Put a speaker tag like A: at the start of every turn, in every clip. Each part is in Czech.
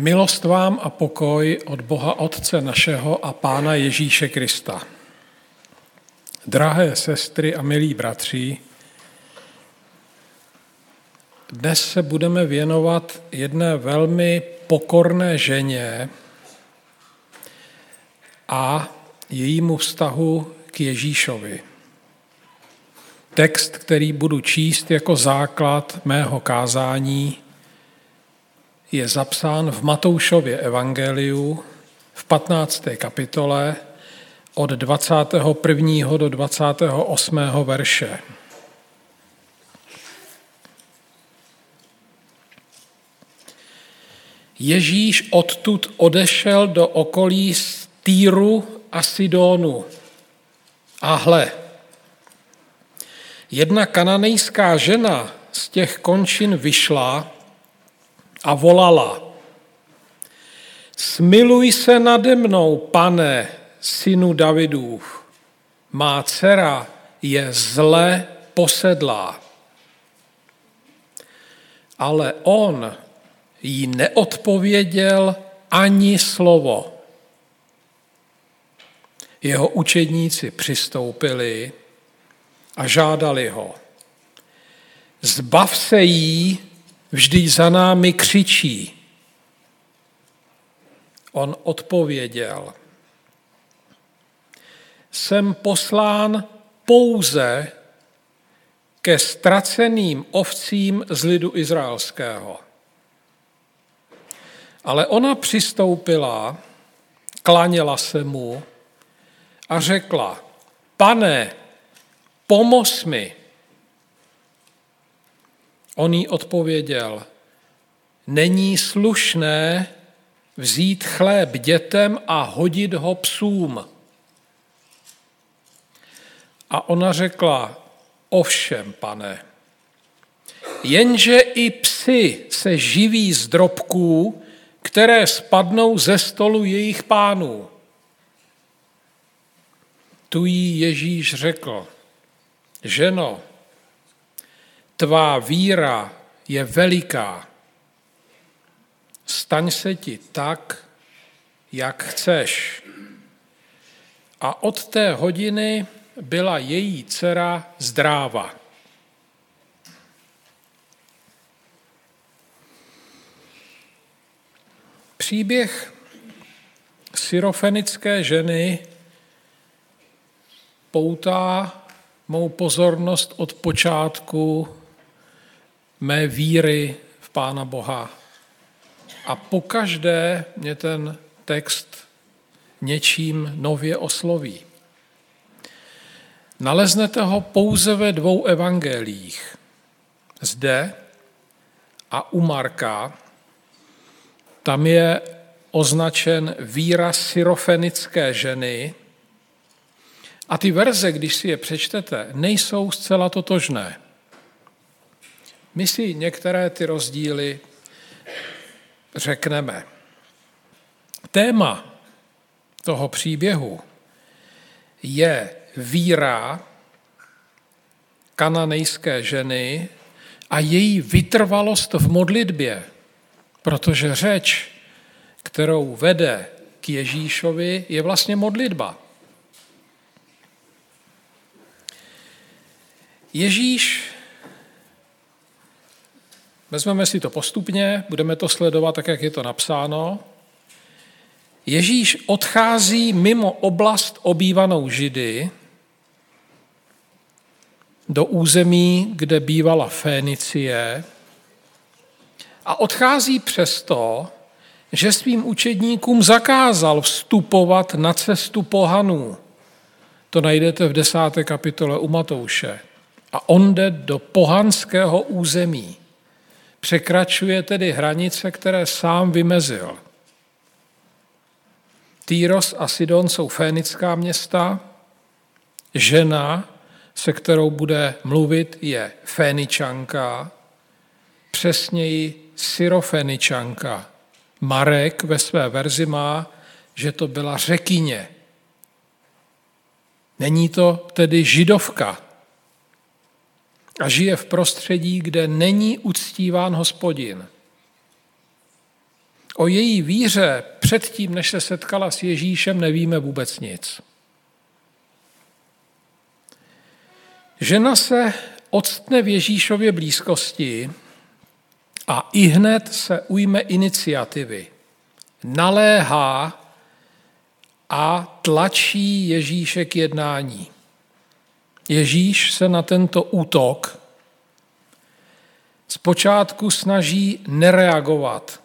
A: Milost vám a pokoj od Boha Otce našeho a Pána Ježíše Krista. Drahé sestry a milí bratři, dnes se budeme věnovat jedné velmi pokorné ženě a jejímu vztahu k Ježíšovi. Text, který budu číst jako základ mého kázání, je zapsán v Matoušově evangeliu v 15. kapitole od 21. do 28. verše. Ježíš odtud odešel do okolí Týru a Sidonu. A hle, jedna kananejská žena z těch končin vyšla a volala, smiluj se nade mnou, pane, synu Davidův, má dcera je zle posedlá. Ale on jí neodpověděl ani slovo. Jeho učedníci přistoupili a žádali ho. Zbav se jí, vždyť za námi křičí. On odpověděl, jsem poslán pouze ke ztraceným ovcím z lidu izraelského. Ale ona přistoupila, klaněla se mu a řekla, pane, pomoz mi. On jí odpověděl, není slušné vzít chléb dětem a hodit ho psům. A ona řekla, ovšem, pane, jenže i psy se živí z drobků, které spadnou ze stolu jejich pánů. Tu jí Ježíš řekl, ženo, tvá víra je veliká. Staň se ti tak, jak chceš. A od té hodiny byla její dcera zdráva. Příběh syrofenické ženy poutá mou pozornost od počátku mé víry v Pána Boha. A pokaždé mě ten text něčím nově osloví. Naleznete ho pouze ve dvou evangelích. Zde a u Marka. Tam je označen výraz syrofenické ženy, a ty verze, když si je přečtete, nejsou zcela totožné. My si některé ty rozdíly řekneme. Téma toho příběhu je víra kananejské ženy a její vytrvalost v modlitbě, protože řeč, kterou vede k Ježíšovi, je vlastně modlitba. Ježíš, vezmeme si to postupně, budeme to sledovat tak, jak je to napsáno. Ježíš odchází mimo oblast obývanou Židy do území, kde bývala Fénicie a odchází přesto, že svým učedníkům zakázal vstupovat na cestu pohanů. To najdete v desáté kapitole u Matouše. A on jde do pohanského území. Překračuje tedy hranice, které sám vymezil. Týros a Sidon jsou fénická města. Žena, se kterou bude mluvit, je féničanka, přesněji syroféničanka. Marek ve své verzi má, že to byla řekyně. Není to tedy židovka, a žije v prostředí, kde není uctíván hospodin. O její víře předtím, než se setkala s Ježíšem, nevíme vůbec nic. Žena se odstne v Ježíšově blízkosti a i hned se ujme iniciativy. Naléhá a tlačí Ježíše k jednání. Ježíš se na tento útok zpočátku snaží nereagovat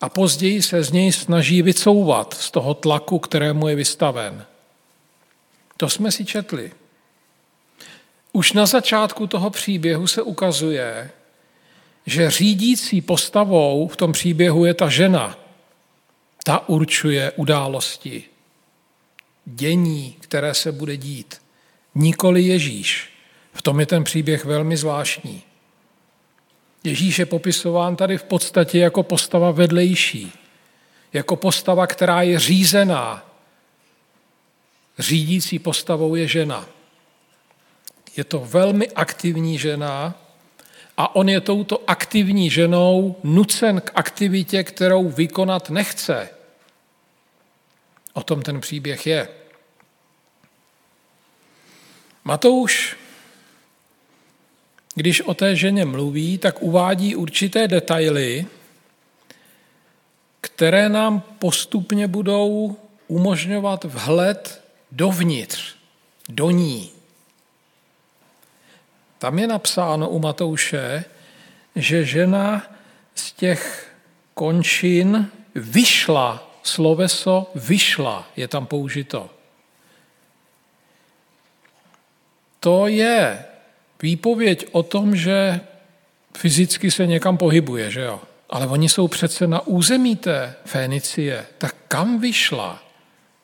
A: a později se z něj snaží vycouvat z toho tlaku, kterému je vystaven. To jsme si četli. Už na začátku toho příběhu se ukazuje, že řídící postavou v tom příběhu je ta žena. Ta určuje události, dění, které se bude dít. Nikoli Ježíš. V tom je ten příběh velmi zvláštní. Ježíš je popisován tady v podstatě jako postava vedlejší, jako postava, která je řízená. Řídící postavou je žena. Je to velmi aktivní žena a on je touto aktivní ženou nucen k aktivitě, kterou vykonat nechce. O tom ten příběh je. Matouš, když o té ženě mluví, tak uvádí určité detaily, které nám postupně budou umožňovat vhled dovnitř, do ní. Tam je napsáno u Matouše, že žena z těch končin vyšla, sloveso vyšla je tam použito. To je výpověď o tom, že fyzicky se někam pohybuje, že jo? Ale oni jsou přece na území té Fénicie. Tak kam vyšla?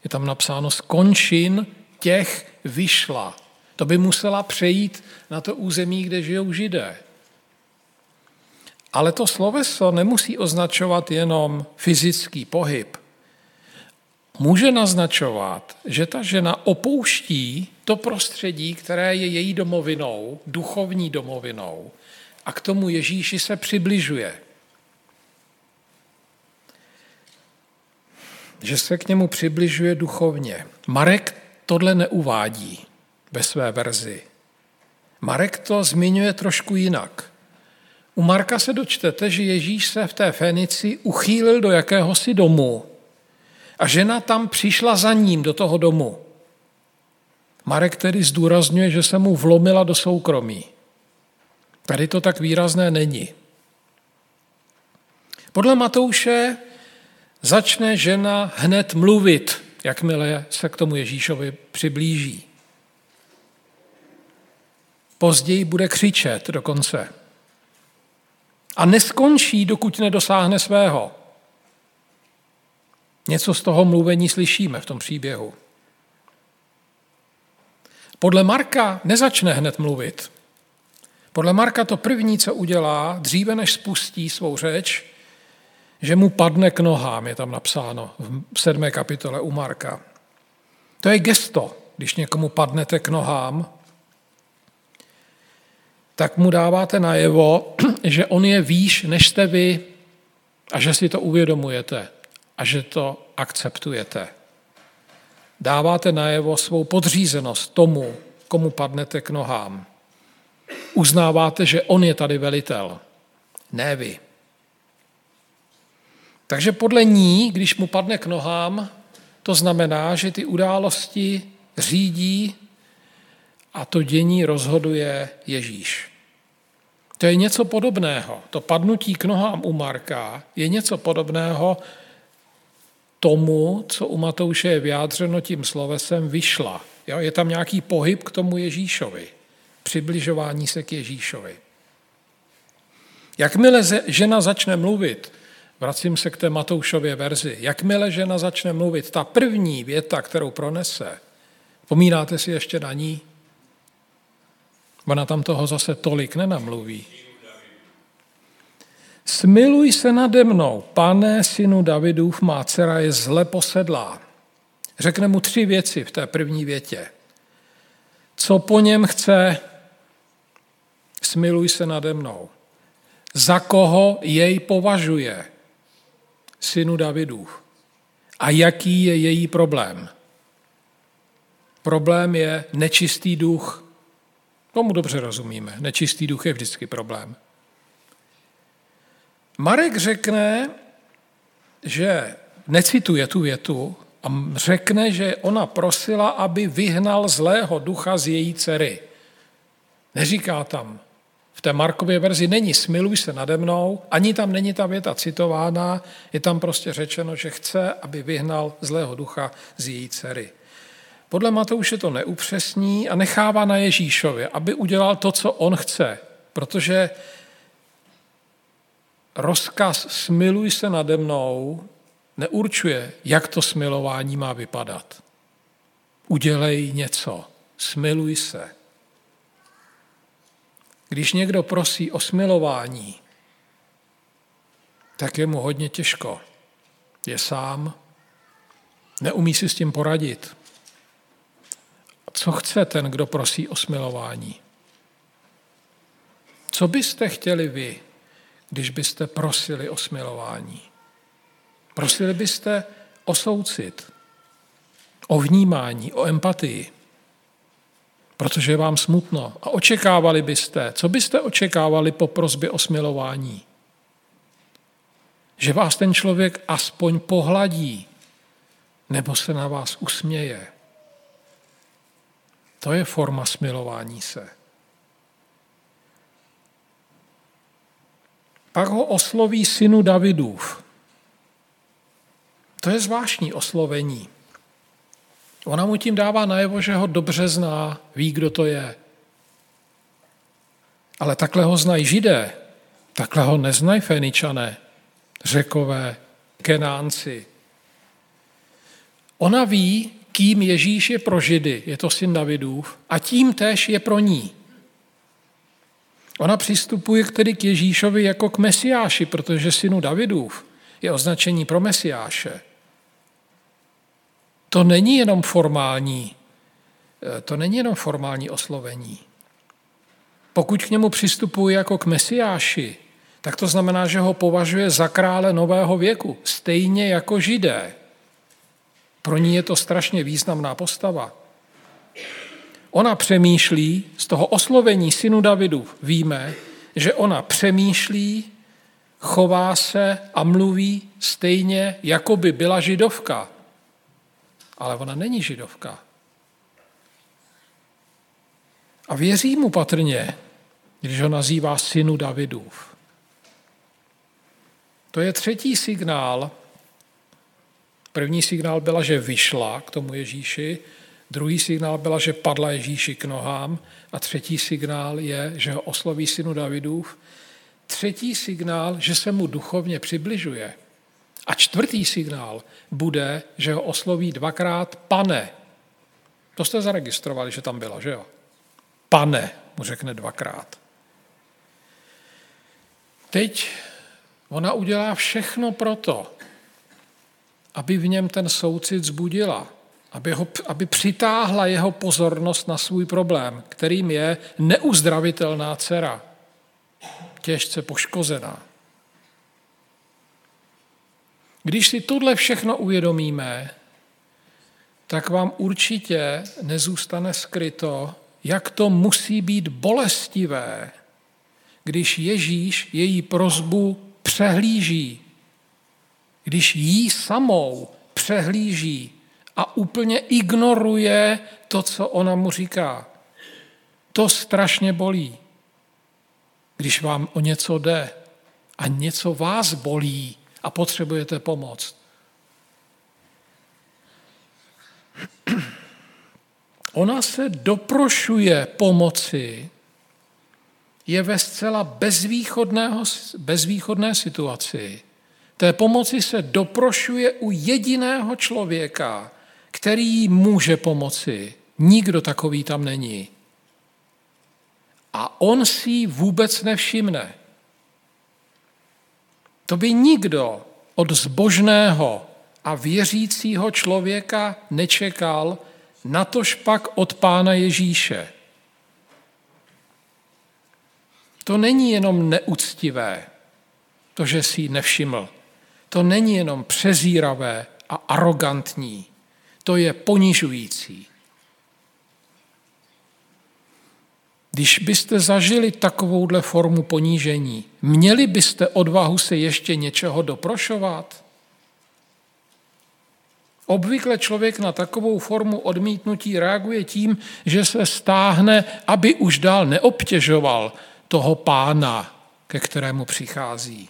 A: Je tam napsáno z končin těch vyšla. To by musela přejít na to území, kde žijou židé. Ale to sloveso nemusí označovat jenom fyzický pohyb. Může naznačovat, že ta žena opouští to prostředí, které je její domovinou, duchovní domovinou, a k tomu Ježíši se přibližuje. Že se k němu přibližuje duchovně. Marek tohle neuvádí ve své verzi. Marek to zmiňuje trošku jinak. U Marka se dočtete, že Ježíš se v té Fénici uchýlil do jakéhosi domu a žena tam přišla za ním do toho domu. Marek tedy zdůrazňuje, že se mu vlomila do soukromí. Tady to tak výrazné není. Podle Matouše začne žena hned mluvit, jakmile se k tomu Ježíšovi přiblíží. Později bude křičet dokonce. A neskončí, dokud nedosáhne svého. Něco z toho mluvení slyšíme v tom příběhu. Podle Marka nezačne hned mluvit. Podle Marka to první, co udělá, dříve než spustí svou řeč, že mu padne k nohám, je tam napsáno v sedmé kapitole u Marka. To je gesto, když někomu padnete k nohám, tak mu dáváte najevo, že on je výš, než jste vy a že si to uvědomujete a že to akceptujete. Dáváte najevo svou podřízenost tomu, komu padnete k nohám. Uznáváte, že on je tady velitel, ne vy. Takže podle ní, když mu padne k nohám, to znamená, že ty události řídí a to dění rozhoduje Ježíš. To je něco podobného. To padnutí k nohám u Marka je něco podobného tomu, co u Matouše je vyjádřeno tím slovesem vyšla. Jo? Je tam nějaký pohyb k tomu Ježíšovi, přibližování se k Ježíšovi. Jakmile žena začne mluvit, vracím se k té Matoušově verzi, jakmile žena začne mluvit, ta první věta, kterou pronese, pomínáte si ještě na ní? Ona tam toho zase tolik nenamluví. Smiluj se nade mnou, pane synu Davidův, má dcera je zle posedlá. Řekne mu tři věci v té první větě. Co po něm chce, smiluj se nade mnou. Za koho jej považuje. synu Davidův. A jaký je její problém? Problém je nečistý duch. Tomu dobře rozumíme. Nečistý duch je vždycky problém. Marek řekne, že necituje tu větu a řekne, že ona prosila, aby vyhnal zlého ducha z její dcery. Neříká tam, v té Markově verzi není smiluj se nade mnou, ani tam není ta věta citována, je tam prostě řečeno, že chce, aby vyhnal zlého ducha z její dcery. Podle Matouše to neupřesní a nechává na Ježíšově, aby udělal to, co on chce, protože rozkaz smiluj se nade mnou neurčuje, jak to smilování má vypadat. Udělej něco, smiluj se. Když někdo prosí o smilování, tak je mu hodně těžko. Je sám, neumí si s tím poradit. Co chce ten, kdo prosí o smilování? Co byste chtěli vy, když byste prosili o smilování? Prosili byste o soucit, o vnímání, o empatii, protože je vám smutno a očekávali byste, co byste očekávali po prosbě o smilování? Že vás ten člověk aspoň pohladí, nebo se na vás usměje. To je forma smilování se. Pak ho osloví synu Davidův. To je zvláštní oslovení. Ona mu tím dává najevo, že ho dobře zná, ví, kdo to je. Ale takhle ho znají židé, takhle ho neznají Feničané, řekové, kenánci. Ona ví, kým Ježíš je pro židy, je to syn Davidův, a tím též je pro ní. Ona přistupuje tedy k Ježíšovi jako k Mesiáši, protože synu Davidův je označení pro Mesiáše. To není jenom formální, eh, to není jenom formální oslovení. Pokud k němu přistupuje jako k Mesiáši, tak to znamená, že ho považuje za krále nového věku, stejně jako židé. Pro ní je to strašně významná postava. Ona přemýšlí, z toho oslovení synu Davidu víme, že ona přemýšlí, chová se a mluví stejně, jako by byla židovka. Ale ona není židovka. A věří mu patrně, když ho nazývá synu Davidův. To je třetí signál, První signál byla, že vyšla k tomu Ježíši, druhý signál byla, že padla Ježíši k nohám a třetí signál je, že ho osloví synu Davidův. Třetí signál, že se mu duchovně přibližuje. A čtvrtý signál bude, že ho osloví dvakrát pane. To jste zaregistrovali, že tam byla, že jo? Pane, mu řekne dvakrát. Teď ona udělá všechno proto, aby v něm ten soucit zbudila, aby, ho, aby přitáhla jeho pozornost na svůj problém, kterým je neuzdravitelná dcera, těžce poškozená. Když si tohle všechno uvědomíme, tak vám určitě nezůstane skryto, jak to musí být bolestivé, když Ježíš její prozbu přehlíží. Když jí samou přehlíží a úplně ignoruje to, co ona mu říká. To strašně bolí, když vám o něco jde a něco vás bolí a potřebujete pomoc. Ona se doprošuje pomoci, je ve zcela bezvýchodné situaci Té pomoci se doprošuje u jediného člověka, který může pomoci. Nikdo takový tam není. A on si ji vůbec nevšimne. To by nikdo od zbožného a věřícího člověka nečekal, natož pak od Pána Ježíše. To není jenom neúctivé, to, že si ji nevšiml. to není jenom přezíravé a arrogantní, to je ponižující. Když byste zažili takovouhle formu ponížení, měli byste odvahu se ještě něčeho doprošovat? Obvykle člověk na takovou formu odmítnutí reaguje tím, že se stáhne, aby už dál neobtěžoval toho pána, ke kterému přichází.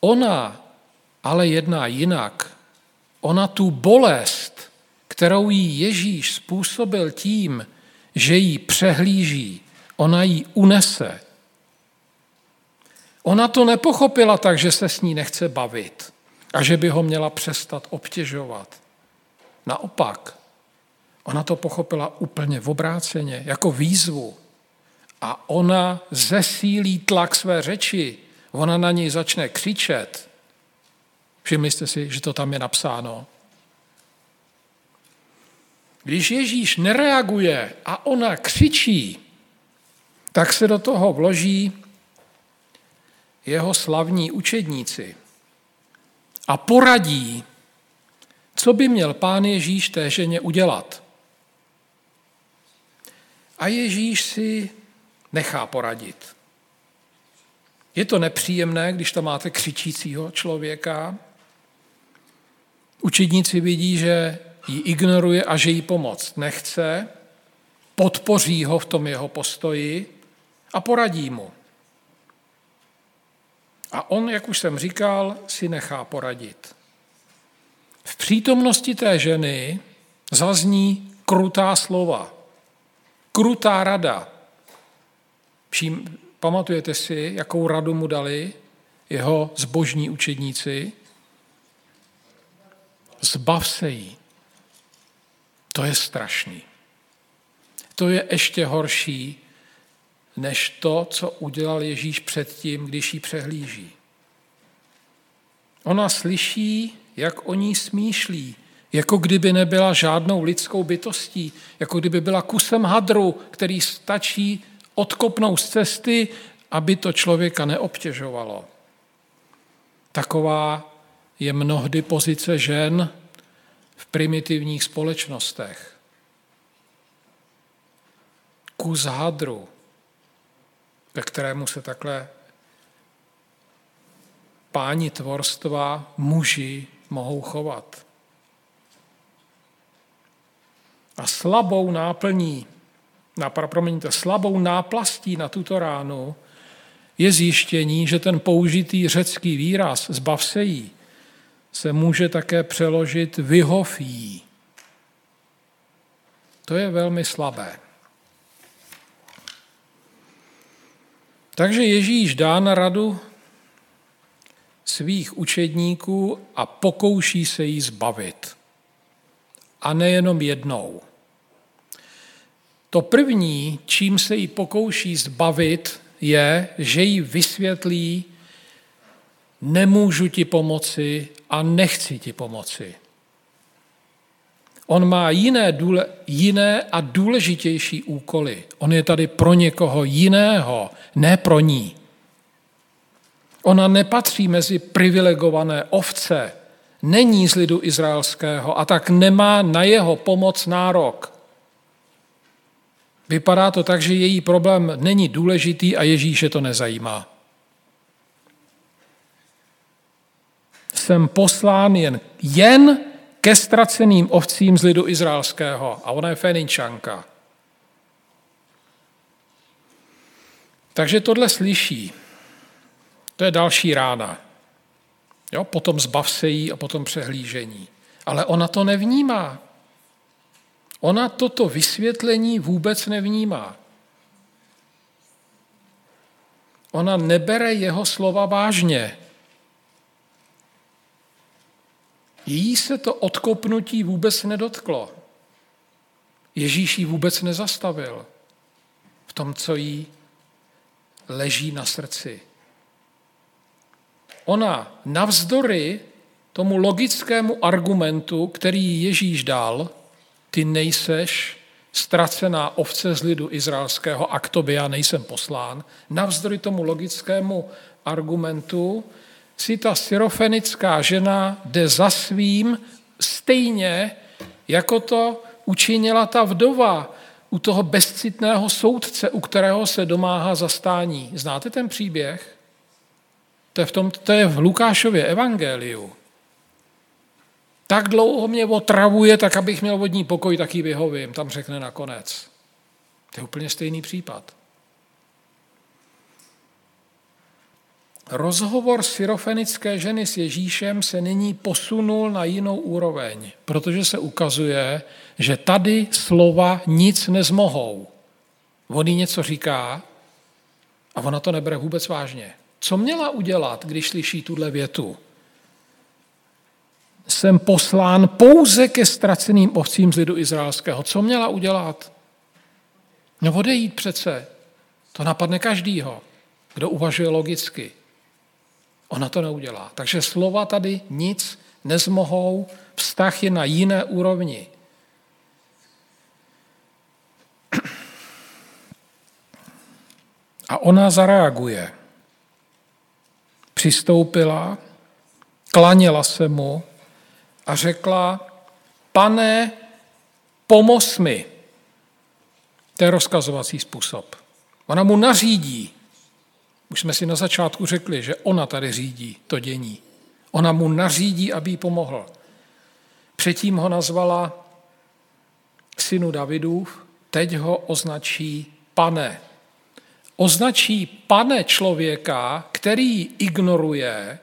A: Ona ale jedná jinak. Ona tu bolest, kterou jí Ježíš způsobil tím, že ji přehlíží, ona ji unese. Ona to nepochopila tak, že se s ní nechce bavit a že by ho měla přestat obtěžovat. Naopak, ona to pochopila úplně v obráceně, jako výzvu. A ona zesílí tlak své řeči, ona na něj začne křičet. Všimli jste si, že to tam je napsáno. Když Ježíš nereaguje a ona křičí, tak se do toho vloží jeho slavní učedníci a poradí, co by měl pán Ježíš té ženě udělat. A Ježíš si nechá poradit. Je to nepříjemné, když tam máte křičícího člověka. Učedníci vidí, že ji ignoruje a že jí pomoct nechce, podpoří ho v tom jeho postoji a poradí mu. A on, jak už jsem říkal, si nechá poradit. V přítomnosti té ženy zazní krutá slova, krutá rada. Pamatujete si, jakou radu mu dali jeho zbožní učedníci? Zbav se jí. To je strašný. To je ještě horší, než to, co udělal Ježíš předtím, když ji přehlíží. Ona slyší, jak o ní smýšlí, jako kdyby nebyla žádnou lidskou bytostí, jako kdyby byla kusem hadru, který stačí odkopnout z cesty, aby to člověka neobtěžovalo. Taková je mnohdy pozice žen v primitivních společnostech. Kus hadru, ke kterému se takhle páni tvorstva, muži mohou chovat. A slabou náplní, na, promiňte, slabou náplastí na tuto ránu je zjištění, že ten použitý řecký výraz zbav se jí se může také přeložit vyhov jí. To je velmi slabé. Takže Ježíš dá na radu svých učedníků a pokouší se jí zbavit. A nejenom jednou. To první, čím se jí pokouší zbavit, je, že jí vysvětlí, nemůžu ti pomoci a nechci ti pomoci. On má jiné, důle, jiné a důležitější úkoly. On je tady pro někoho jiného, ne pro ní. Ona nepatří mezi privilegované ovce, není z lidu izraelského a tak nemá na jeho pomoc nárok. Vypadá to tak, že její problém není důležitý a Ježíše to nezajímá. Jsem poslán jen, jen ke ztraceným ovcím z lidu izraelského. A ona je Feninčanka. Takže tohle slyší. To je další rána. Jo, potom zbav se jí a potom přehlížení. Ale ona to nevnímá. Ona toto vysvětlení vůbec nevnímá. Ona nebere jeho slova vážně. Jí se to odkopnutí vůbec nedotklo. Ježíš ji vůbec nezastavil v tom, co jí leží na srdci. Ona navzdory tomu logickému argumentu, který Ježíš dal, ty nejseš ztracená ovce z lidu izraelského a k tobě já nejsem poslán, navzdory tomu logickému argumentu si ta syrofenická žena jde za svým stejně, jako to učinila ta vdova u toho bezcitného soudce, u kterého se domáhá zastání. Znáte ten příběh? To je v, tom, to je v Lukášově evangeliu. Tak dlouho mě otravuje, tak abych měl vodní pokoj, tak ji vyhovím, tam řekne nakonec. To je úplně stejný případ. Rozhovor syrofenické ženy s Ježíšem se nyní posunul na jinou úroveň, protože se ukazuje, že tady slova nic nezmohou. On jí něco říká a ona to nebere vůbec vážně. Co měla udělat, když slyší tuhle větu? Jsem poslán pouze ke ztraceným ovcím z lidu izraelského. Co měla udělat? No odejít přece. To napadne každýho, kdo uvažuje logicky. Ona to neudělá. Takže slova tady nic nezmohou, vztah je na jiné úrovni. A ona zareaguje. Přistoupila, klaněla se mu a řekla, pane, pomoz mi. To je rozkazovací způsob. Ona mu nařídí, už jsme si na začátku řekli, že ona tady řídí to dění. Ona mu nařídí, aby jí pomohl. Předtím ho nazvala synu Davidův, teď ho označí pane. Označí pane člověka, který ignoruje,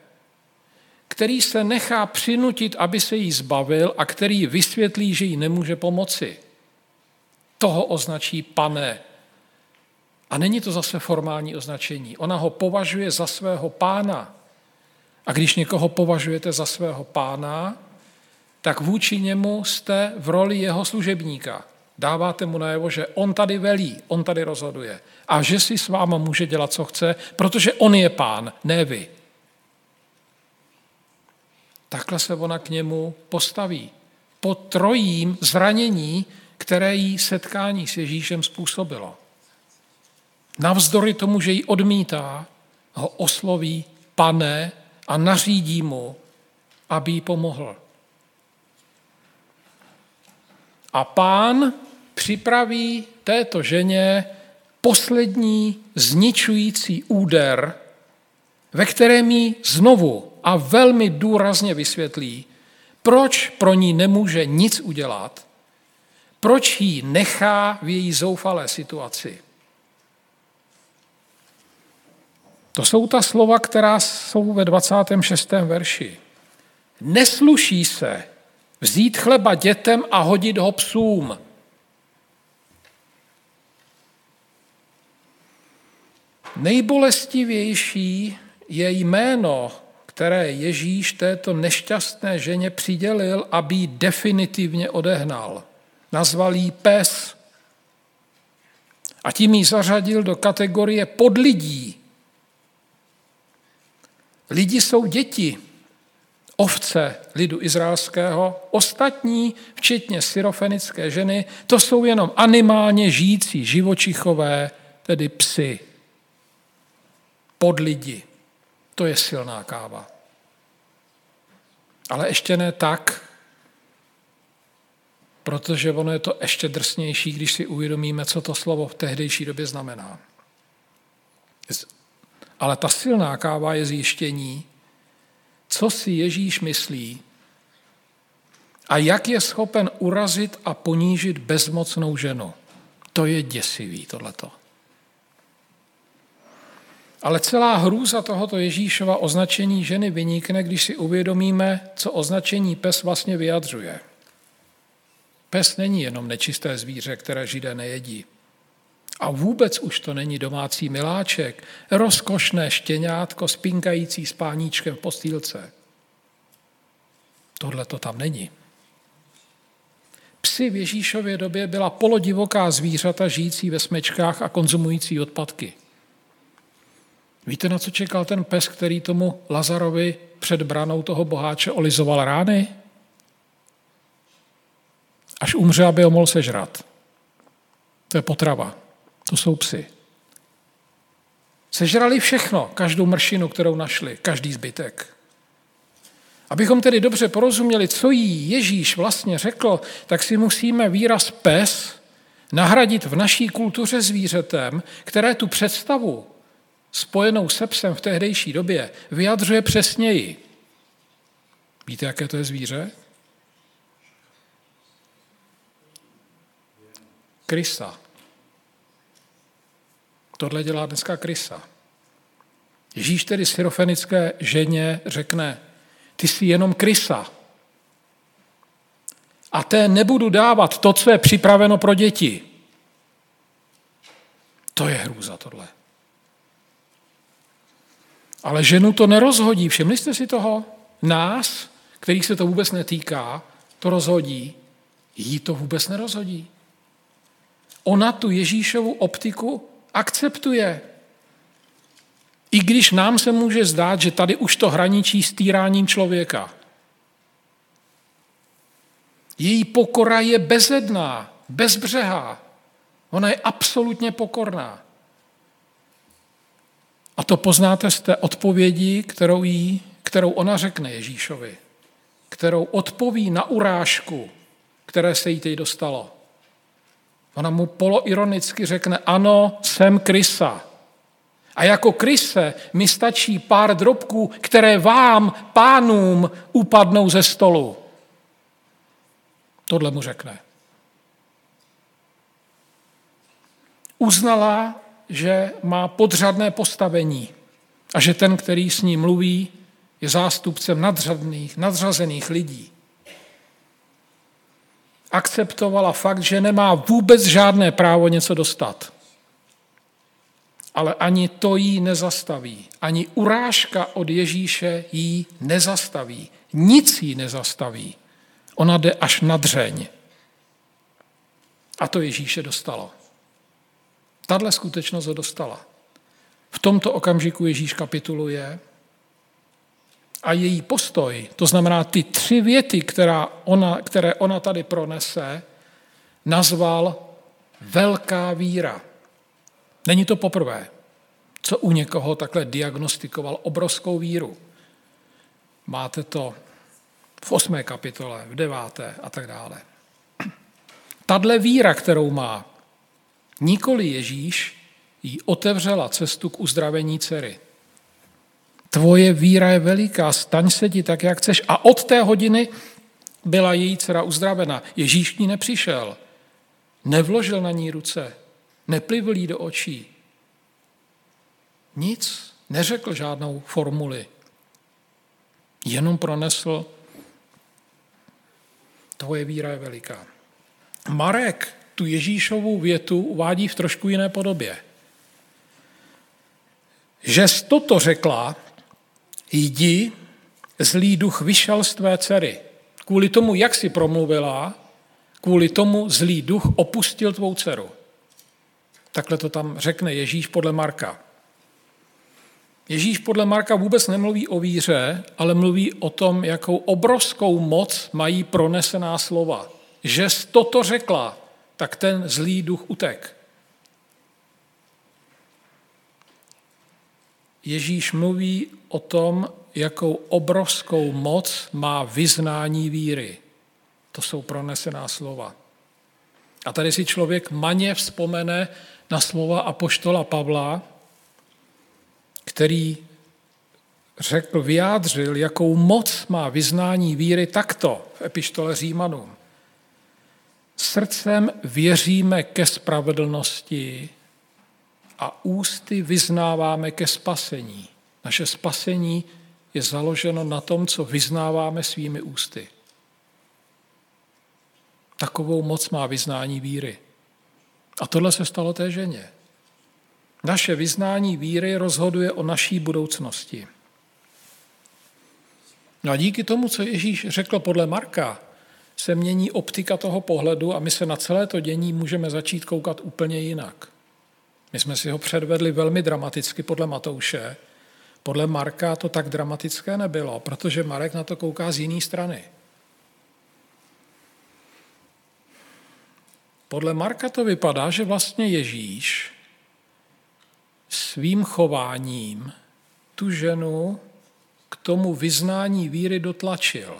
A: který se nechá přinutit, aby se jí zbavil a který vysvětlí, že jí nemůže pomoci. Toho označí pane. A není to zase formální označení. Ona ho považuje za svého pána. A když někoho považujete za svého pána, tak vůči němu jste v roli jeho služebníka. Dáváte mu najevo, že on tady velí, on tady rozhoduje a že si s váma může dělat, co chce, protože on je pán, ne vy. Takhle se ona k němu postaví. Po trojím zranění, které jí setkání s Ježíšem způsobilo. Navzdory tomu, že ji odmítá, ho osloví pane a nařídí mu, aby jí pomohl. A pán připraví této ženě poslední zničující úder, ve kterém jí znovu a velmi důrazně vysvětlí, proč pro ní nemůže nic udělat, proč ji nechá v její zoufalé situaci. To jsou ta slova, která jsou ve 26. verši. Nesluší se vzít chleba dětem a hodit ho psům. Nejbolestivější je jméno, které Ježíš této nešťastné ženě přidělil, aby ji definitivně odehnal. Nazval jí pes a tím ji zařadil do kategorie podlidí, Lidi jsou děti, ovce lidu izraelského, ostatní, včetně syrofenické ženy, to jsou jenom animálně žijící živočichové, tedy psy. Pod lidi. To je silná káva. Ale ještě ne tak, protože ono je to ještě drsnější, když si uvědomíme, co to slovo v tehdejší době znamená. Ale ta silná káva je zjištění, co si Ježíš myslí a jak je schopen urazit a ponížit bezmocnou ženu. To je děsivý tohleto. Ale celá hrůza tohoto Ježíšova označení ženy vynikne, když si uvědomíme, co označení pes vlastně vyjadřuje. Pes není jenom nečisté zvíře, které židé nejedí. A vůbec už to není domácí miláček, rozkošné štěňátko spinkající s páníčkem v postýlce. Tohle to tam není. Psy v Ježíšově době byla polodivoká zvířata žijící ve smečkách a konzumující odpadky. Víte, na co čekal ten pes, který tomu Lazarovi před branou toho boháče olizoval rány? Až umře, aby ho mohl sežrat. To je potrava. To jsou psy. Sežrali všechno, každou mršinu, kterou našli, každý zbytek. Abychom tedy dobře porozuměli, co jí Ježíš vlastně řekl, tak si musíme výraz pes nahradit v naší kultuře zvířetem, které tu představu spojenou se psem v tehdejší době vyjadřuje přesněji. Víte, jaké to je zvíře? Krysa. Tohle dělá dneska krysa. Ježíš tedy syrofenické ženě řekne, ty jsi jenom krysa. A té nebudu dávat to, co je připraveno pro děti. To je hrůza tohle. Ale ženu to nerozhodí. Všimli jste si toho? Nás, kterých se to vůbec netýká, to rozhodí. Jí to vůbec nerozhodí. Ona tu Ježíšovu optiku akceptuje. I když nám se může zdát, že tady už to hraničí s týráním člověka. Její pokora je bezedná, bezbřehá. Ona je absolutně pokorná. A to poznáte z té odpovědi, kterou, jí, kterou ona řekne Ježíšovi, kterou odpoví na urážku, které se jí teď dostalo. Ona mu poloironicky řekne, ano, jsem krysa. A jako kryse mi stačí pár drobků, které vám, pánům, upadnou ze stolu. Tohle mu řekne. Uznala, že má podřadné postavení a že ten, který s ní mluví, je zástupcem nadřadných, nadřazených lidí. Akceptovala fakt, že nemá vůbec žádné právo něco dostat. Ale ani to jí nezastaví. Ani urážka od Ježíše jí nezastaví. Nic jí nezastaví. Ona jde až na dřeň. A to Ježíše dostalo. Tahle skutečnost ho dostala. V tomto okamžiku Ježíš kapituluje a její postoj, to znamená ty tři věty, která ona, které ona tady pronese, nazval velká víra. Není to poprvé, co u někoho takhle diagnostikoval obrovskou víru. Máte to v osmé kapitole, v deváté a tak dále. Tadle víra, kterou má, nikoli Ježíš, jí otevřela cestu k uzdravení dcery. Tvoje víra je veliká, staň se ti tak, jak chceš. A od té hodiny byla její dcera uzdravena. Ježíš ní nepřišel, nevložil na ní ruce, neplivl jí do očí. Nic, neřekl žádnou formuli. Jenom pronesl, tvoje víra je veliká. Marek tu Ježíšovou větu uvádí v trošku jiné podobě. Že toto řekla, jdi, zlý duch vyšel z tvé dcery. Kvůli tomu, jak si promluvila, kvůli tomu zlý duch opustil tvou dceru. Takhle to tam řekne Ježíš podle Marka. Ježíš podle Marka vůbec nemluví o víře, ale mluví o tom, jakou obrovskou moc mají pronesená slova. Že toto řekla, tak ten zlý duch utek. Ježíš mluví o tom, jakou obrovskou moc má vyznání víry. To jsou pronesená slova. A tady si člověk maně vzpomene na slova apoštola Pavla, který řekl, vyjádřil, jakou moc má vyznání víry takto v epištole Římanům. Srdcem věříme ke spravedlnosti a ústy vyznáváme ke spasení. Naše spasení je založeno na tom, co vyznáváme svými ústy. Takovou moc má vyznání víry. A tohle se stalo té ženě. Naše vyznání víry rozhoduje o naší budoucnosti. No a díky tomu, co Ježíš řekl podle Marka, se mění optika toho pohledu a my se na celé to dění můžeme začít koukat úplně jinak. My jsme si ho předvedli velmi dramaticky podle Matouše. Podle Marka to tak dramatické nebylo, protože Marek na to kouká z jiné strany. Podle Marka to vypadá, že vlastně Ježíš svým chováním tu ženu k tomu vyznání víry dotlačil.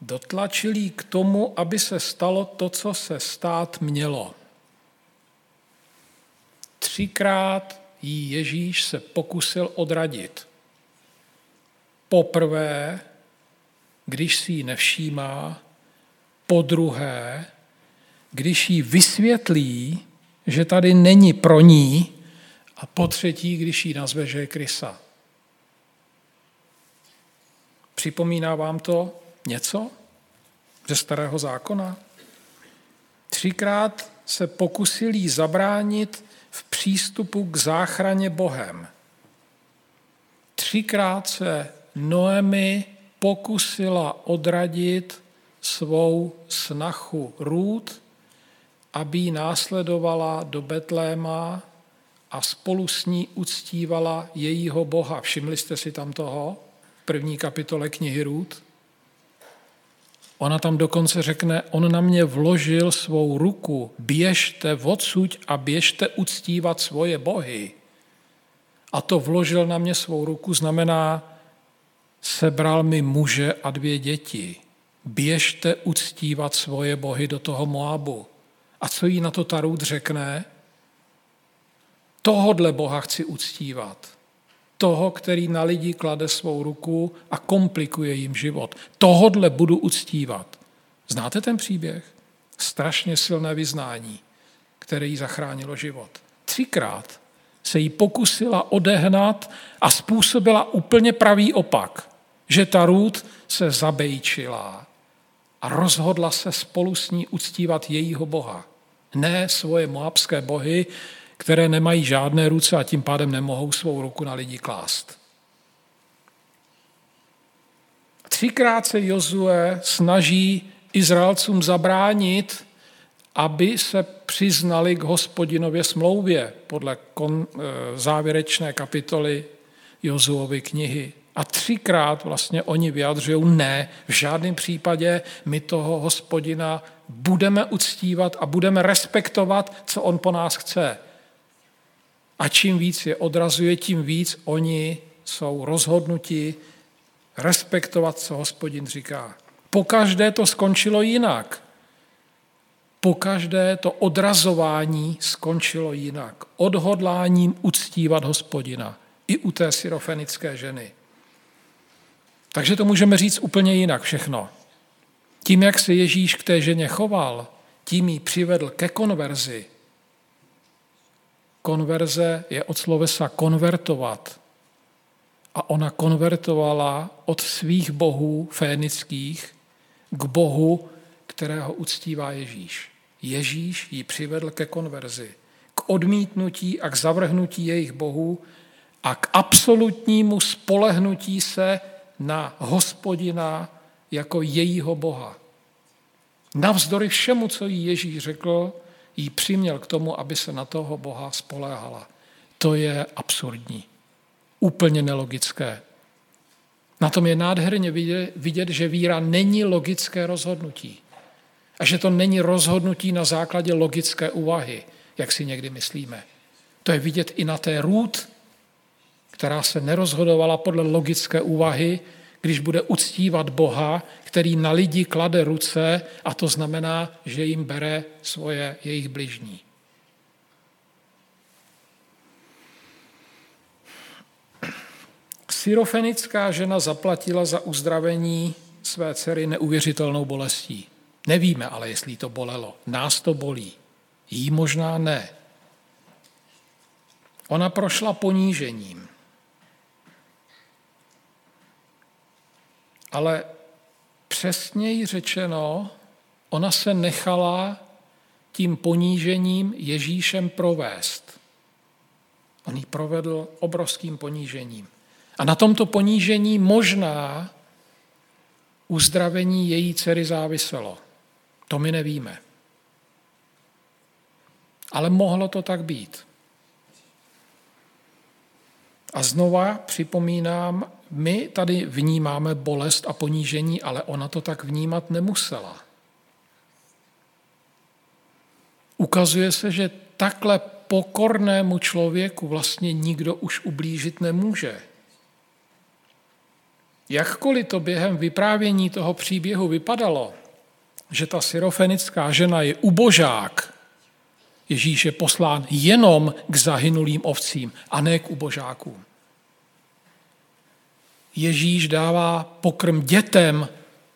A: Dotlačil jí k tomu, aby se stalo to, co se stát mělo. Třikrát jí Ježíš se pokusil odradit. Poprvé, když si ji nevšímá, po druhé, když jí vysvětlí, že tady není pro ní, a po třetí, když jí nazve, že je krysa. Připomíná vám to něco ze starého zákona? Třikrát se pokusil jí zabránit v přístupu k záchraně Bohem. Třikrát se Noemi pokusila odradit svou snachu Růd, aby ji následovala do Betléma a spolu s ní uctívala jejího Boha. Všimli jste si tam toho? První kapitole knihy Růd. Ona tam dokonce řekne, on na mě vložil svou ruku, běžte odsuť a běžte uctívat svoje bohy. A to vložil na mě svou ruku znamená, sebral mi muže a dvě děti. Běžte uctívat svoje bohy do toho Moabu. A co jí na to Tarut řekne? Tohodle Boha chci uctívat. Toho, který na lidi klade svou ruku a komplikuje jim život. Tohodle budu uctívat. Znáte ten příběh? Strašně silné vyznání, které jí zachránilo život. Třikrát se jí pokusila odehnat a způsobila úplně pravý opak, že ta růd se zabejčila a rozhodla se spolu s ní uctívat jejího boha. Ne svoje moabské bohy, které nemají žádné ruce a tím pádem nemohou svou ruku na lidi klást. Třikrát se Jozue snaží Izraelcům zabránit, aby se přiznali k hospodinově smlouvě podle kon, e, závěrečné kapitoly Jozuovy knihy. A třikrát vlastně oni vyjadřují ne, v žádném případě my toho hospodina budeme uctívat a budeme respektovat, co on po nás chce. A čím víc je odrazuje, tím víc oni jsou rozhodnuti respektovat, co hospodin říká. Po každé to skončilo jinak. Po každé to odrazování skončilo jinak. Odhodláním uctívat hospodina. I u té syrofenické ženy. Takže to můžeme říct úplně jinak všechno. Tím, jak se Ježíš k té ženě choval, tím ji přivedl ke konverzi, Konverze je od slovesa konvertovat. A ona konvertovala od svých bohů fénických k bohu, kterého uctívá Ježíš. Ježíš ji přivedl ke konverzi, k odmítnutí a k zavrhnutí jejich bohů a k absolutnímu spolehnutí se na hospodina jako jejího boha. Navzdory všemu, co jí Ježíš řekl, jí přiměl k tomu, aby se na toho Boha spoléhala. To je absurdní, úplně nelogické. Na tom je nádherně vidět, že víra není logické rozhodnutí. A že to není rozhodnutí na základě logické úvahy, jak si někdy myslíme. To je vidět i na té růd, která se nerozhodovala podle logické úvahy, když bude uctívat Boha, který na lidi klade ruce a to znamená, že jim bere svoje jejich bližní. Syrofenická žena zaplatila za uzdravení své dcery neuvěřitelnou bolestí. Nevíme ale, jestli to bolelo. Nás to bolí. Jí možná ne. Ona prošla ponížením. Ale přesněji řečeno, ona se nechala tím ponížením Ježíšem provést. On ji provedl obrovským ponížením. A na tomto ponížení možná uzdravení její dcery záviselo. To my nevíme. Ale mohlo to tak být. A znova připomínám, my tady vnímáme bolest a ponížení, ale ona to tak vnímat nemusela. Ukazuje se, že takhle pokornému člověku vlastně nikdo už ublížit nemůže. Jakkoliv to během vyprávění toho příběhu vypadalo, že ta syrofenická žena je ubožák, Ježíš je poslán jenom k zahynulým ovcím a ne k ubožákům. Ježíš dává pokrm dětem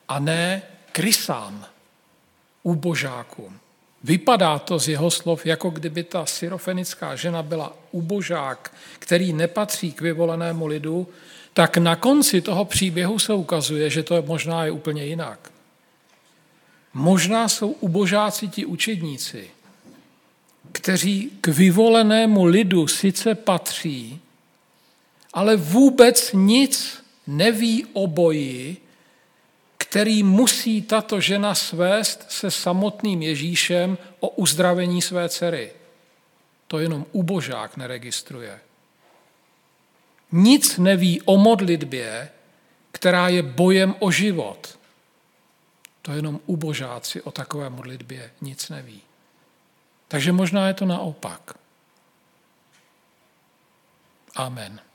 A: a ne krysám, ubožákům. Vypadá to z jeho slov, jako kdyby ta syrofenická žena byla ubožák, který nepatří k vyvolenému lidu, tak na konci toho příběhu se ukazuje, že to možná je úplně jinak. Možná jsou ubožáci ti učedníci, kteří k vyvolenému lidu sice patří, ale vůbec nic neví o boji, který musí tato žena svést se samotným Ježíšem o uzdravení své dcery. To jenom ubožák neregistruje. Nic neví o modlitbě, která je bojem o život. To jenom ubožáci o takové modlitbě nic neví. Takže možná je to naopak. Amen.